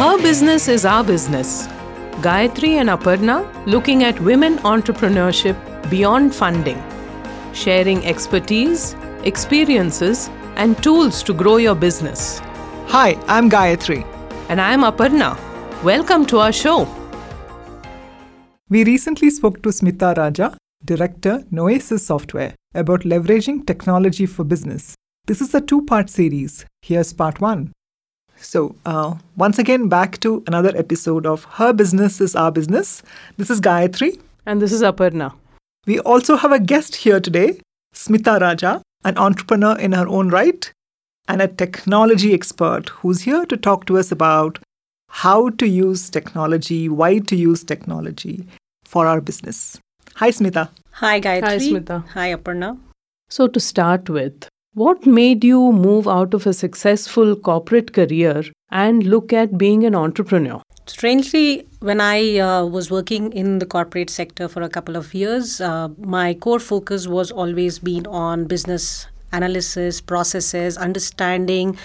Her business is our business. Gayatri and Aparna looking at women entrepreneurship beyond funding, sharing expertise, experiences, and tools to grow your business. Hi, I'm Gayatri. And I'm Aparna. Welcome to our show. We recently spoke to Smita Raja, Director, Noesis Software, about leveraging technology for business. This is a two part series. Here's part one. So, uh, once again, back to another episode of Her Business is Our Business. This is Gayatri. And this is Aparna. We also have a guest here today, Smita Raja, an entrepreneur in her own right and a technology expert who's here to talk to us about how to use technology, why to use technology for our business. Hi, Smita. Hi, Gayatri. Hi, Smita. Hi, Aparna. So, to start with, what made you move out of a successful corporate career and look at being an entrepreneur? Strangely, when I uh, was working in the corporate sector for a couple of years, uh, my core focus was always been on business analysis, processes, understanding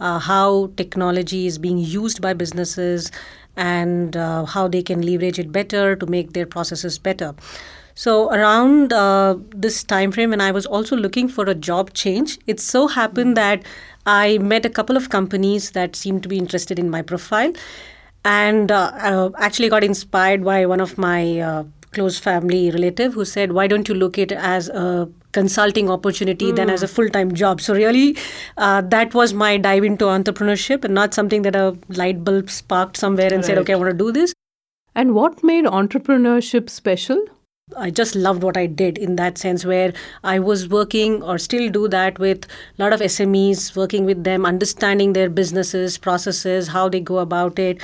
uh, how technology is being used by businesses and uh, how they can leverage it better to make their processes better. So around uh, this time frame, when I was also looking for a job change, it so happened that I met a couple of companies that seemed to be interested in my profile, and uh, actually got inspired by one of my uh, close family relative who said, "Why don't you look at it as a consulting opportunity mm. than as a full time job?" So really, uh, that was my dive into entrepreneurship, and not something that a light bulb sparked somewhere and right. said, "Okay, I want to do this." And what made entrepreneurship special? I just loved what I did in that sense, where I was working or still do that with a lot of SMEs, working with them, understanding their businesses, processes, how they go about it,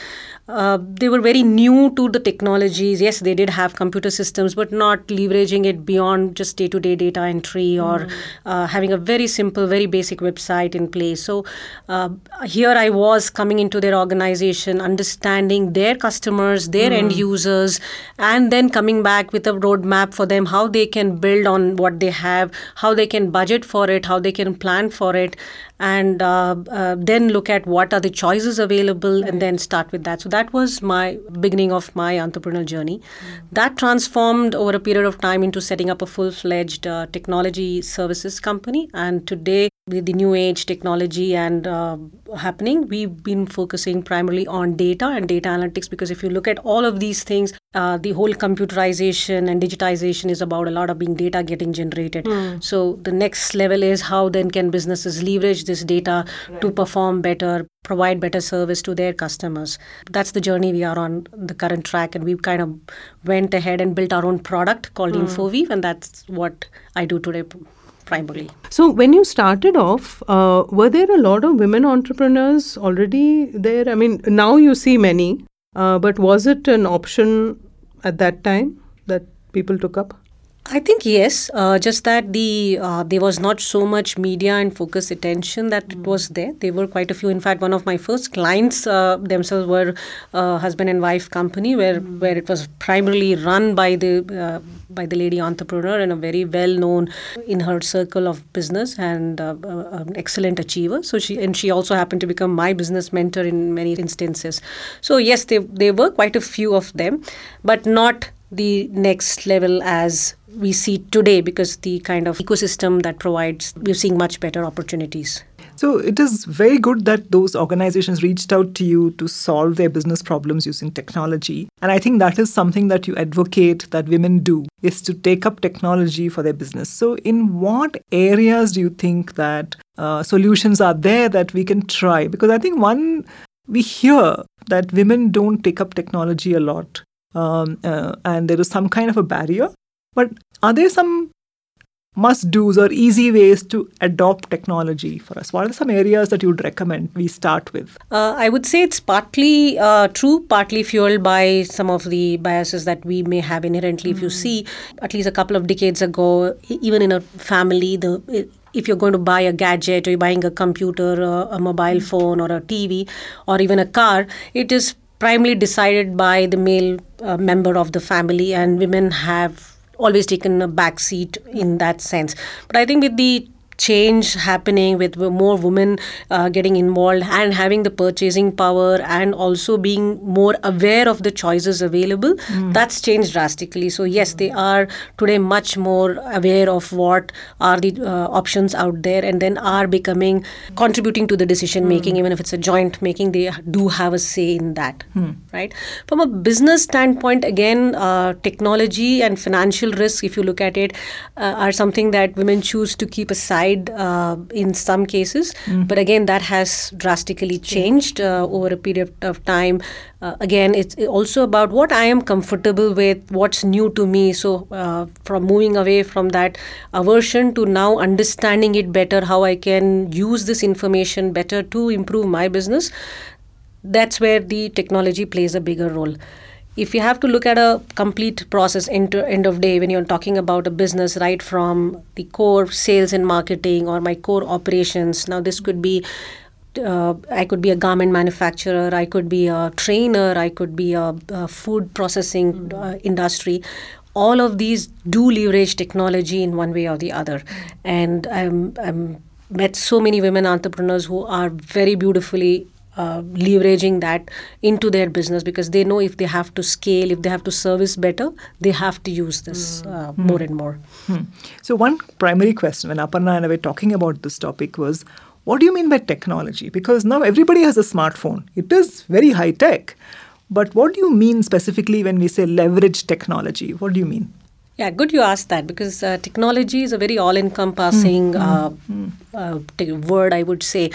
uh, they were very new to the technologies. Yes, they did have computer systems, but not leveraging it beyond just day to day data entry or mm. uh, having a very simple, very basic website in place. So uh, here I was coming into their organization, understanding their customers, their mm. end users, and then coming back with a roadmap for them how they can build on what they have, how they can budget for it, how they can plan for it, and uh, uh, then look at what are the choices available right. and then start with that. So that was my beginning of my entrepreneurial journey. Mm. That transformed over a period of time into setting up a full fledged uh, technology services company. And today, with the new age technology and uh, happening, we've been focusing primarily on data and data analytics because if you look at all of these things, uh, the whole computerization and digitization is about a lot of being data getting generated. Mm. So the next level is how then can businesses leverage this data right. to perform better, provide better service to their customers. That's the journey we are on the current track, and we kind of went ahead and built our own product called mm. InfoWeave, and that's what I do today primarily. So, when you started off, uh, were there a lot of women entrepreneurs already there? I mean, now you see many, uh, but was it an option at that time that people took up? I think yes. Uh, just that the uh, there was not so much media and focus attention that mm. it was there. There were quite a few. In fact, one of my first clients uh, themselves were a husband and wife company where mm. where it was primarily run by the uh, by the lady entrepreneur and a very well known in her circle of business and uh, uh, an excellent achiever. So she and she also happened to become my business mentor in many instances. So yes, there there were quite a few of them, but not the next level as we see today because the kind of ecosystem that provides, we're seeing much better opportunities. So it is very good that those organizations reached out to you to solve their business problems using technology. And I think that is something that you advocate that women do is to take up technology for their business. So in what areas do you think that uh, solutions are there that we can try? Because I think one we hear that women don't take up technology a lot um, uh, and there is some kind of a barrier. But are there some must do's or easy ways to adopt technology for us? What are some areas that you would recommend we start with? Uh, I would say it's partly uh, true, partly fueled by some of the biases that we may have inherently. Mm. If you hmm. see, at least a couple of decades ago, even in a family, the if you're going to buy a gadget or you're buying a computer, a mobile hmm. phone, or a TV, or even a car, it is primarily decided by the male uh, member of the family, and women have always taken a back seat in that sense. But I think with the change happening with more women uh, getting involved and having the purchasing power and also being more aware of the choices available mm. that's changed drastically so yes they are today much more aware of what are the uh, options out there and then are becoming contributing to the decision making mm. even if it's a joint making they do have a say in that mm. right from a business standpoint again uh, technology and financial risk if you look at it uh, are something that women choose to keep aside uh, in some cases. Mm. But again, that has drastically changed uh, over a period of time. Uh, again, it's also about what I am comfortable with, what's new to me. So, uh, from moving away from that aversion to now understanding it better, how I can use this information better to improve my business, that's where the technology plays a bigger role if you have to look at a complete process end to end of day when you're talking about a business right from the core sales and marketing or my core operations now this could be uh, I could be a garment manufacturer, I could be a trainer, I could be a, a food processing mm-hmm. uh, industry. All of these do leverage technology in one way or the other. And I'm, I'm met so many women entrepreneurs who are very beautifully uh, leveraging that into their business because they know if they have to scale, if they have to service better, they have to use this uh, mm. more and more. Mm. So, one primary question when Aparna and I were talking about this topic was what do you mean by technology? Because now everybody has a smartphone, it is very high tech. But what do you mean specifically when we say leverage technology? What do you mean? Yeah, good you asked that because uh, technology is a very all encompassing mm, mm, word, I would say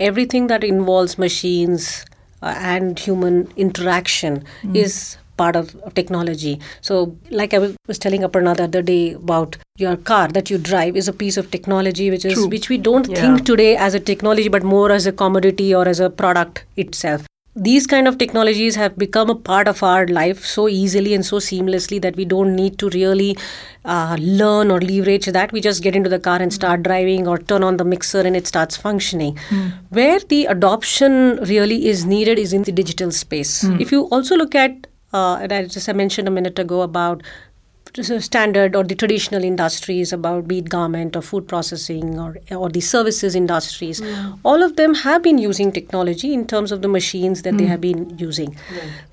everything that involves machines uh, and human interaction mm. is part of, technology. So, like I was telling Aparna the other day about your car that you drive is a piece of technology which is True. which we don't yeah. think today as a technology but more as a commodity or as a product itself these kind of technologies have become a part of our life so easily and so seamlessly that we don't need to really uh, learn or leverage that we just get into the car and start driving or turn on the mixer and it starts functioning mm. where the adoption really is needed is in the digital space mm. if you also look at uh, and I just I mentioned a minute ago about standard or the traditional industries about be it garment or food processing or or the services industries mm. all of them have been using technology in terms of the machines that mm. they have been using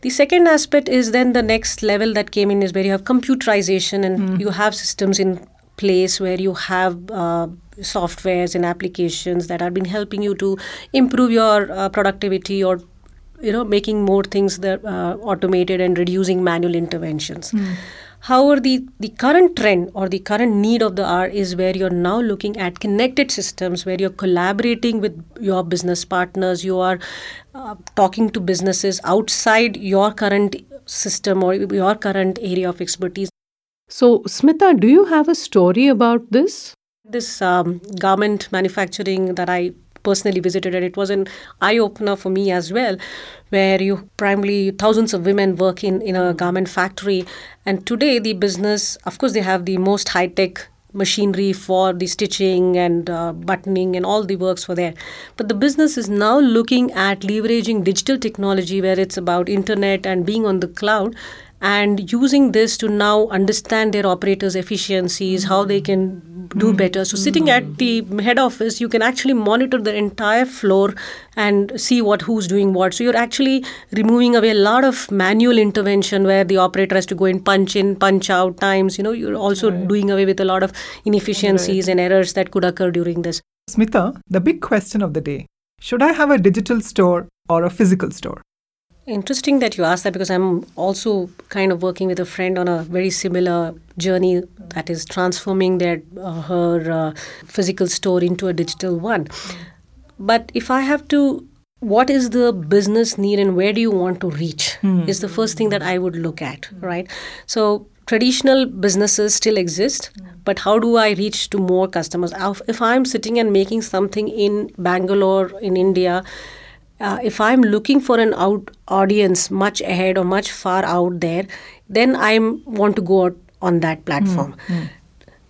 the second aspect is then the next level that came in is where you have computerization and mm. you have systems in place where you have uh, softwares and applications that have been helping you to improve your uh, productivity or you know making more things that uh, automated and reducing manual interventions mm. However, the, the current trend or the current need of the hour is where you're now looking at connected systems, where you're collaborating with your business partners, you are uh, talking to businesses outside your current system or your current area of expertise. So, Smita, do you have a story about this? This um, garment manufacturing that I personally visited and it was an eye opener for me as well where you primarily thousands of women work in in a garment factory. And today the business of course they have the most high tech machinery for the stitching and uh, buttoning and all the works for there. But the business is now looking at leveraging digital technology where it's about internet and being on the cloud and using this to now understand their operators efficiencies how they can do mm. better so sitting at the head office you can actually monitor the entire floor and see what who's doing what so you're actually removing away a lot of manual intervention where the operator has to go and punch in punch out times you know you're also right. doing away with a lot of inefficiencies right. and errors that could occur during this smita the big question of the day should i have a digital store or a physical store Interesting that you asked that because I'm also kind of working with a friend on a very similar journey that is transforming their uh, her uh, physical store into a digital one. But if I have to, what is the business need and where do you want to reach? Hmm. Is the first thing that I would look at, right? So traditional businesses still exist but how do i reach to more customers if i'm sitting and making something in bangalore in india uh, if I'm looking for an out audience much ahead or much far out there, then I want to go out on that platform. Mm,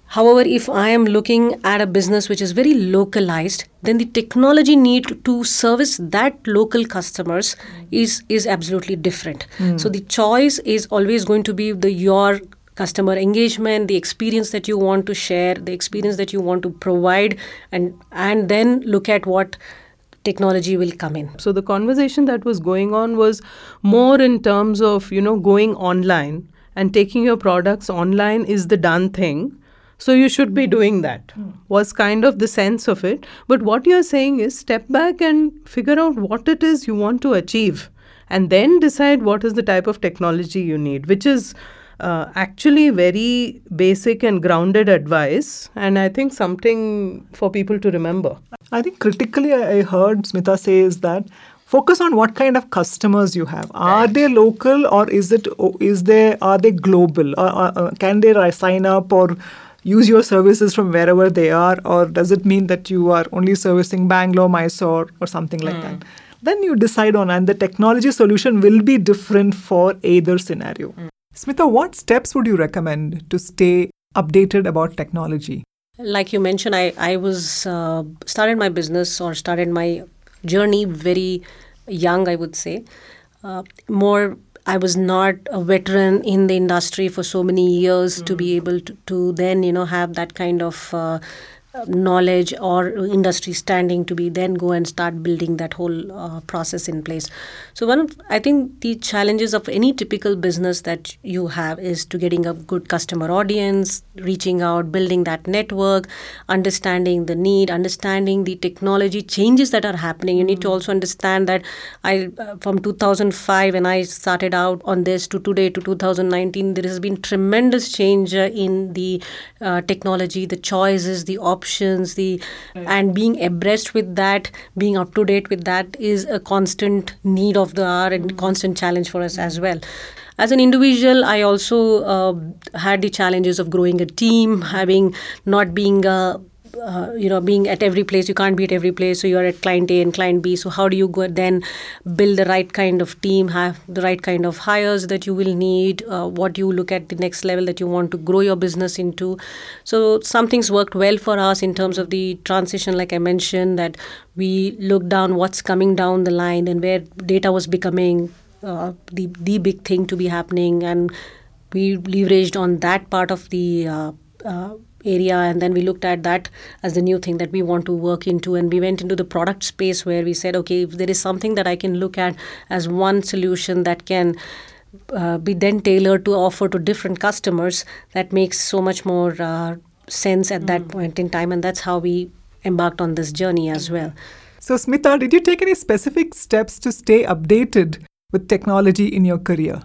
However, if I am looking at a business which is very localized, then the technology need to service that local customers is is absolutely different. Mm. So the choice is always going to be the your customer engagement, the experience that you want to share, the experience that you want to provide, and and then look at what technology will come in. So the conversation that was going on was more in terms of, you know, going online and taking your products online is the done thing. So you should be doing that, was kind of the sense of it. But what you're saying is step back and figure out what it is you want to achieve and then decide what is the type of technology you need, which is uh, actually very basic and grounded advice, and I think something for people to remember. I think critically, I heard Smita say is that focus on what kind of customers you have. Are right. they local or is it is they are they global? Or, uh, can they sign up or use your services from wherever they are, or does it mean that you are only servicing Bangalore, Mysore, or something like mm. that? Then you decide on, and the technology solution will be different for either scenario. Mm. Smita, what steps would you recommend to stay updated about technology? Like you mentioned, I, I was uh, started my business or started my journey very young, I would say. Uh, more, I was not a veteran in the industry for so many years mm. to be able to, to then, you know, have that kind of uh, knowledge or industry standing to be then go and start building that whole uh, process in place so one of i think the challenges of any typical business that you have is to getting a good customer audience reaching out building that network understanding the need understanding the technology changes that are happening you need to mm. also understand that i uh, from 2005 when i started out on this to today to 2019 there has been tremendous change uh, in the uh, technology the choices the options options the right. and being abreast with that being up to date with that is a constant need of the hour and mm-hmm. constant challenge for us as well as an individual i also uh, had the challenges of growing a team having not being a uh, you know being at every place you can't be at every place so you're at client a and client b so how do you go then build the right kind of team have the right kind of hires that you will need uh, what you look at the next level that you want to grow your business into? So some things worked well for us in terms of the transition like i mentioned that we looked down what's coming down the line and where data was becoming uh, the the big thing to be happening and we leveraged on that part of the uh, area and then we looked at that as the new thing that we want to work into. And we went into the product space where we said okay if there is something that i can look at as one solution that can uh, be then tailored to offer to different customers that makes so much more uh, sense at mm. that point in time. And that's how we embarked on this journey as well. So smita did you take any specific steps to stay updated with technology in your career?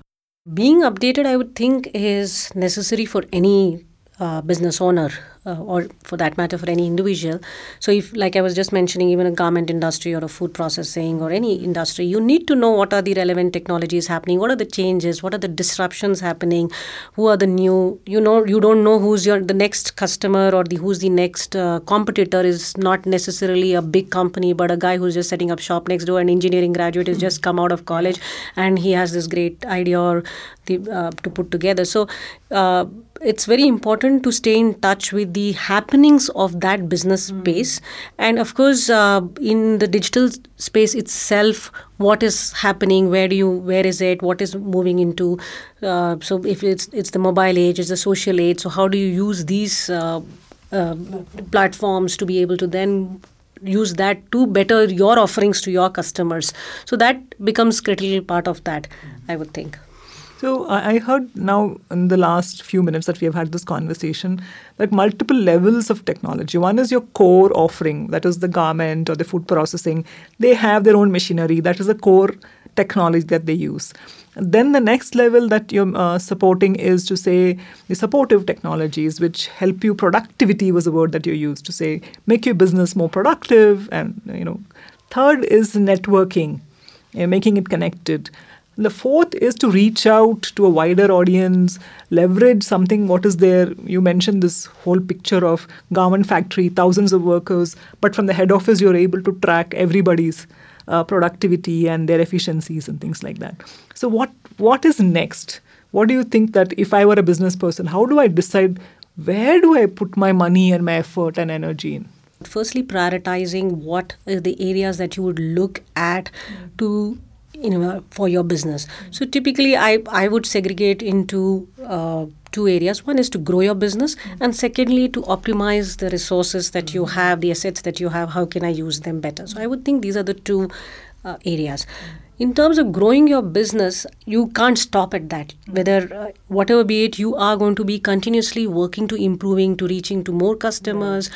Being updated i would think is necessary for any uh, business owner uh, or for that matter for any individual. So if like i was just mentioning even a garment industry or a food processing or any industry you need to know what are the relevant technologies happening what are the changes what are the disruptions happening who are the new you know you don't know who's your the next customer or the who's the next uh, competitor is not necessarily a big company but a guy who's just setting up shop next door an engineering graduate has just come out of college and he has this great idea or the, uh, to put together. So uh, it's very important to stay in touch with the happenings of that business mm. space. And of course uh, in the digital space itself what is happening? Where do you where is it? What is moving into? Uh, so if it's it's the mobile age it's the social age so how do you use these uh, uh platforms to be able to then use that to better your offerings to your customers? So that becomes critical part of that i would think so I heard now in the last few minutes that we have had this conversation, like multiple levels of technology. One is your core offering, that is the garment or the food processing. They have their own machinery. That is the core technology that they use. then the next level that you're uh, supporting is to say the supportive technologies, which help you. Productivity was a word that you used to say make your business more productive, and you know. Third is networking, uh, making it connected. The fourth is to reach out to a wider audience, leverage something what is there. You mentioned this whole picture of garment factory, thousands of workers, but from the head office, you're able to track everybody's uh, productivity and their efficiencies and things like that. So, what what is next? What do you think that if I were a business person, how do I decide where do I put my money and my effort and energy in? Firstly, prioritizing what are the areas that you would look at mm. to you know, for your business. So typically, I, I would segregate into uh, two areas. One is to grow your business, and secondly, to optimize the resources that you have, the assets that you have. How can I use them better? So I would think these are the two uh, areas. In terms of growing your business, you can't stop at that. Whether uh, whatever be it, you are going to be continuously working to improving, to reaching to more customers,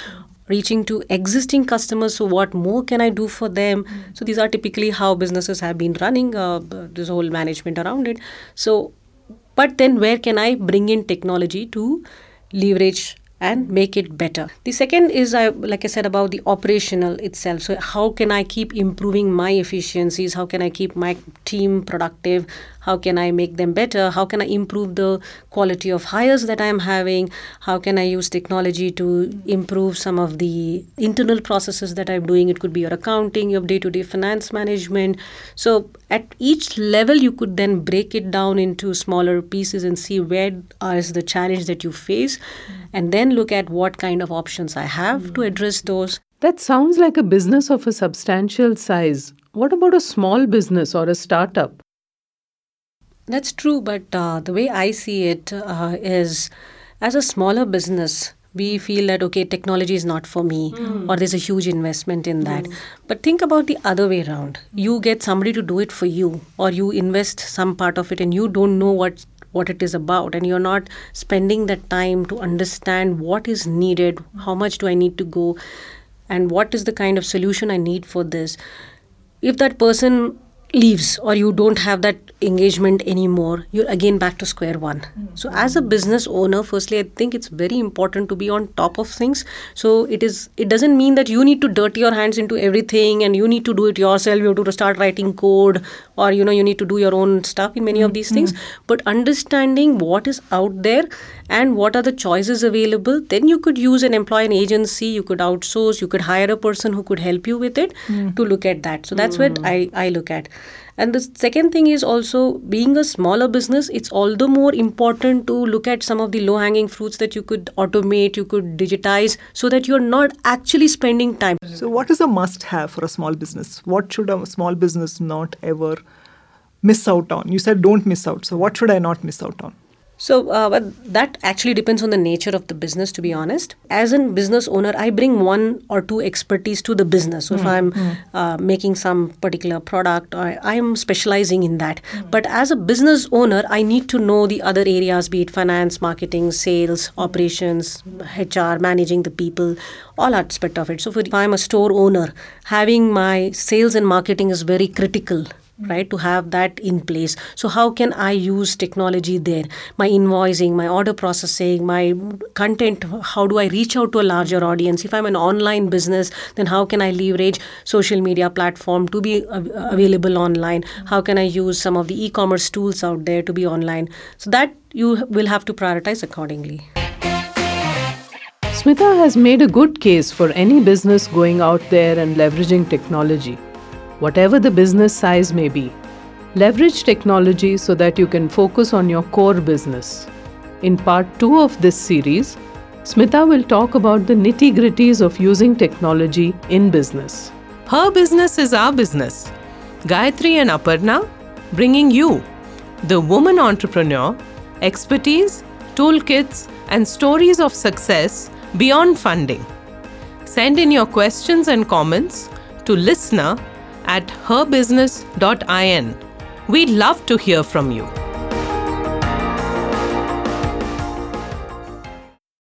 reaching to existing customers so what more can i do for them so these are typically how businesses have been running uh, this whole management around it so but then where can i bring in technology to leverage and make it better. The second is, I, like I said, about the operational itself. So, how can I keep improving my efficiencies? How can I keep my team productive? How can I make them better? How can I improve the quality of hires that I am having? How can I use technology to improve some of the internal processes that I'm doing? It could be your accounting, your day to day finance management. So, at each level, you could then break it down into smaller pieces and see where is the challenge that you face. And then look at what kind of options I have to address those. That sounds like a business of a substantial size. What about a small business or a startup? That's true, but uh, the way I see it uh, is as a smaller business, we feel that okay technology is not for me mm. or there's a huge investment in that mm. but think about the other way around you get somebody to do it for you or you invest some part of it and you don't know what what it is about and you're not spending that time to understand what is needed how much do i need to go and what is the kind of solution i need for this if that person leaves or you don't have that engagement anymore you're again back to square one. Mm-hmm. so as a business owner firstly i think it's very important to be on top of things. So it is it doesn't mean that you need to dirty your hands into everything and you need to do it yourself. You have to start writing code or you know you need to do your own stuff in many of these things. But understanding what is out there and what are the choices available then you could use an employee an agency you could outsource you could hire a person who could help you with it mm-hmm. to look at that. So that's what i i look at and the second thing is also being a smaller business, it's all the more important to look at some of the low hanging fruits that you could automate, you could digitize, so that you're not actually spending time. So, what is a must have for a small business? What should a small business not ever miss out on? You said don't miss out. So, what should I not miss out on? So uh, that actually depends on the nature of the business, to be honest. As a business owner, I bring one or two expertise to the business. So mm. if hmm, I'm mm. uh, making some particular product, or I'm specializing in that. Mm. But as a business owner, I need to know the other areas, be it finance, marketing, sales, operations, HR, managing the people, all aspect of it. So if I'm a store owner, having my sales and marketing is very critical right to have that in place. So how can i use technology there? My invoicing my order processing my content how do i reach out to a larger audience? If i'm an online business then how can i leverage social media platform to be available online? How can i use some of the e-commerce tools out there to be online? So that you will have to prioritize accordingly. Smita has made a good case for any business going out there and leveraging technology whatever the business size may be. Leverage technology so that you can focus on your core business. In part 2 of this series, Smita will talk about the nitty gritties of using technology in business. Her business is our business. Gayatri and Aparna bringing you, the woman entrepreneur, expertise, toolkits, and stories of success beyond funding. Send in your questions and comments to listener at herbusiness.in. We'd love to hear from you.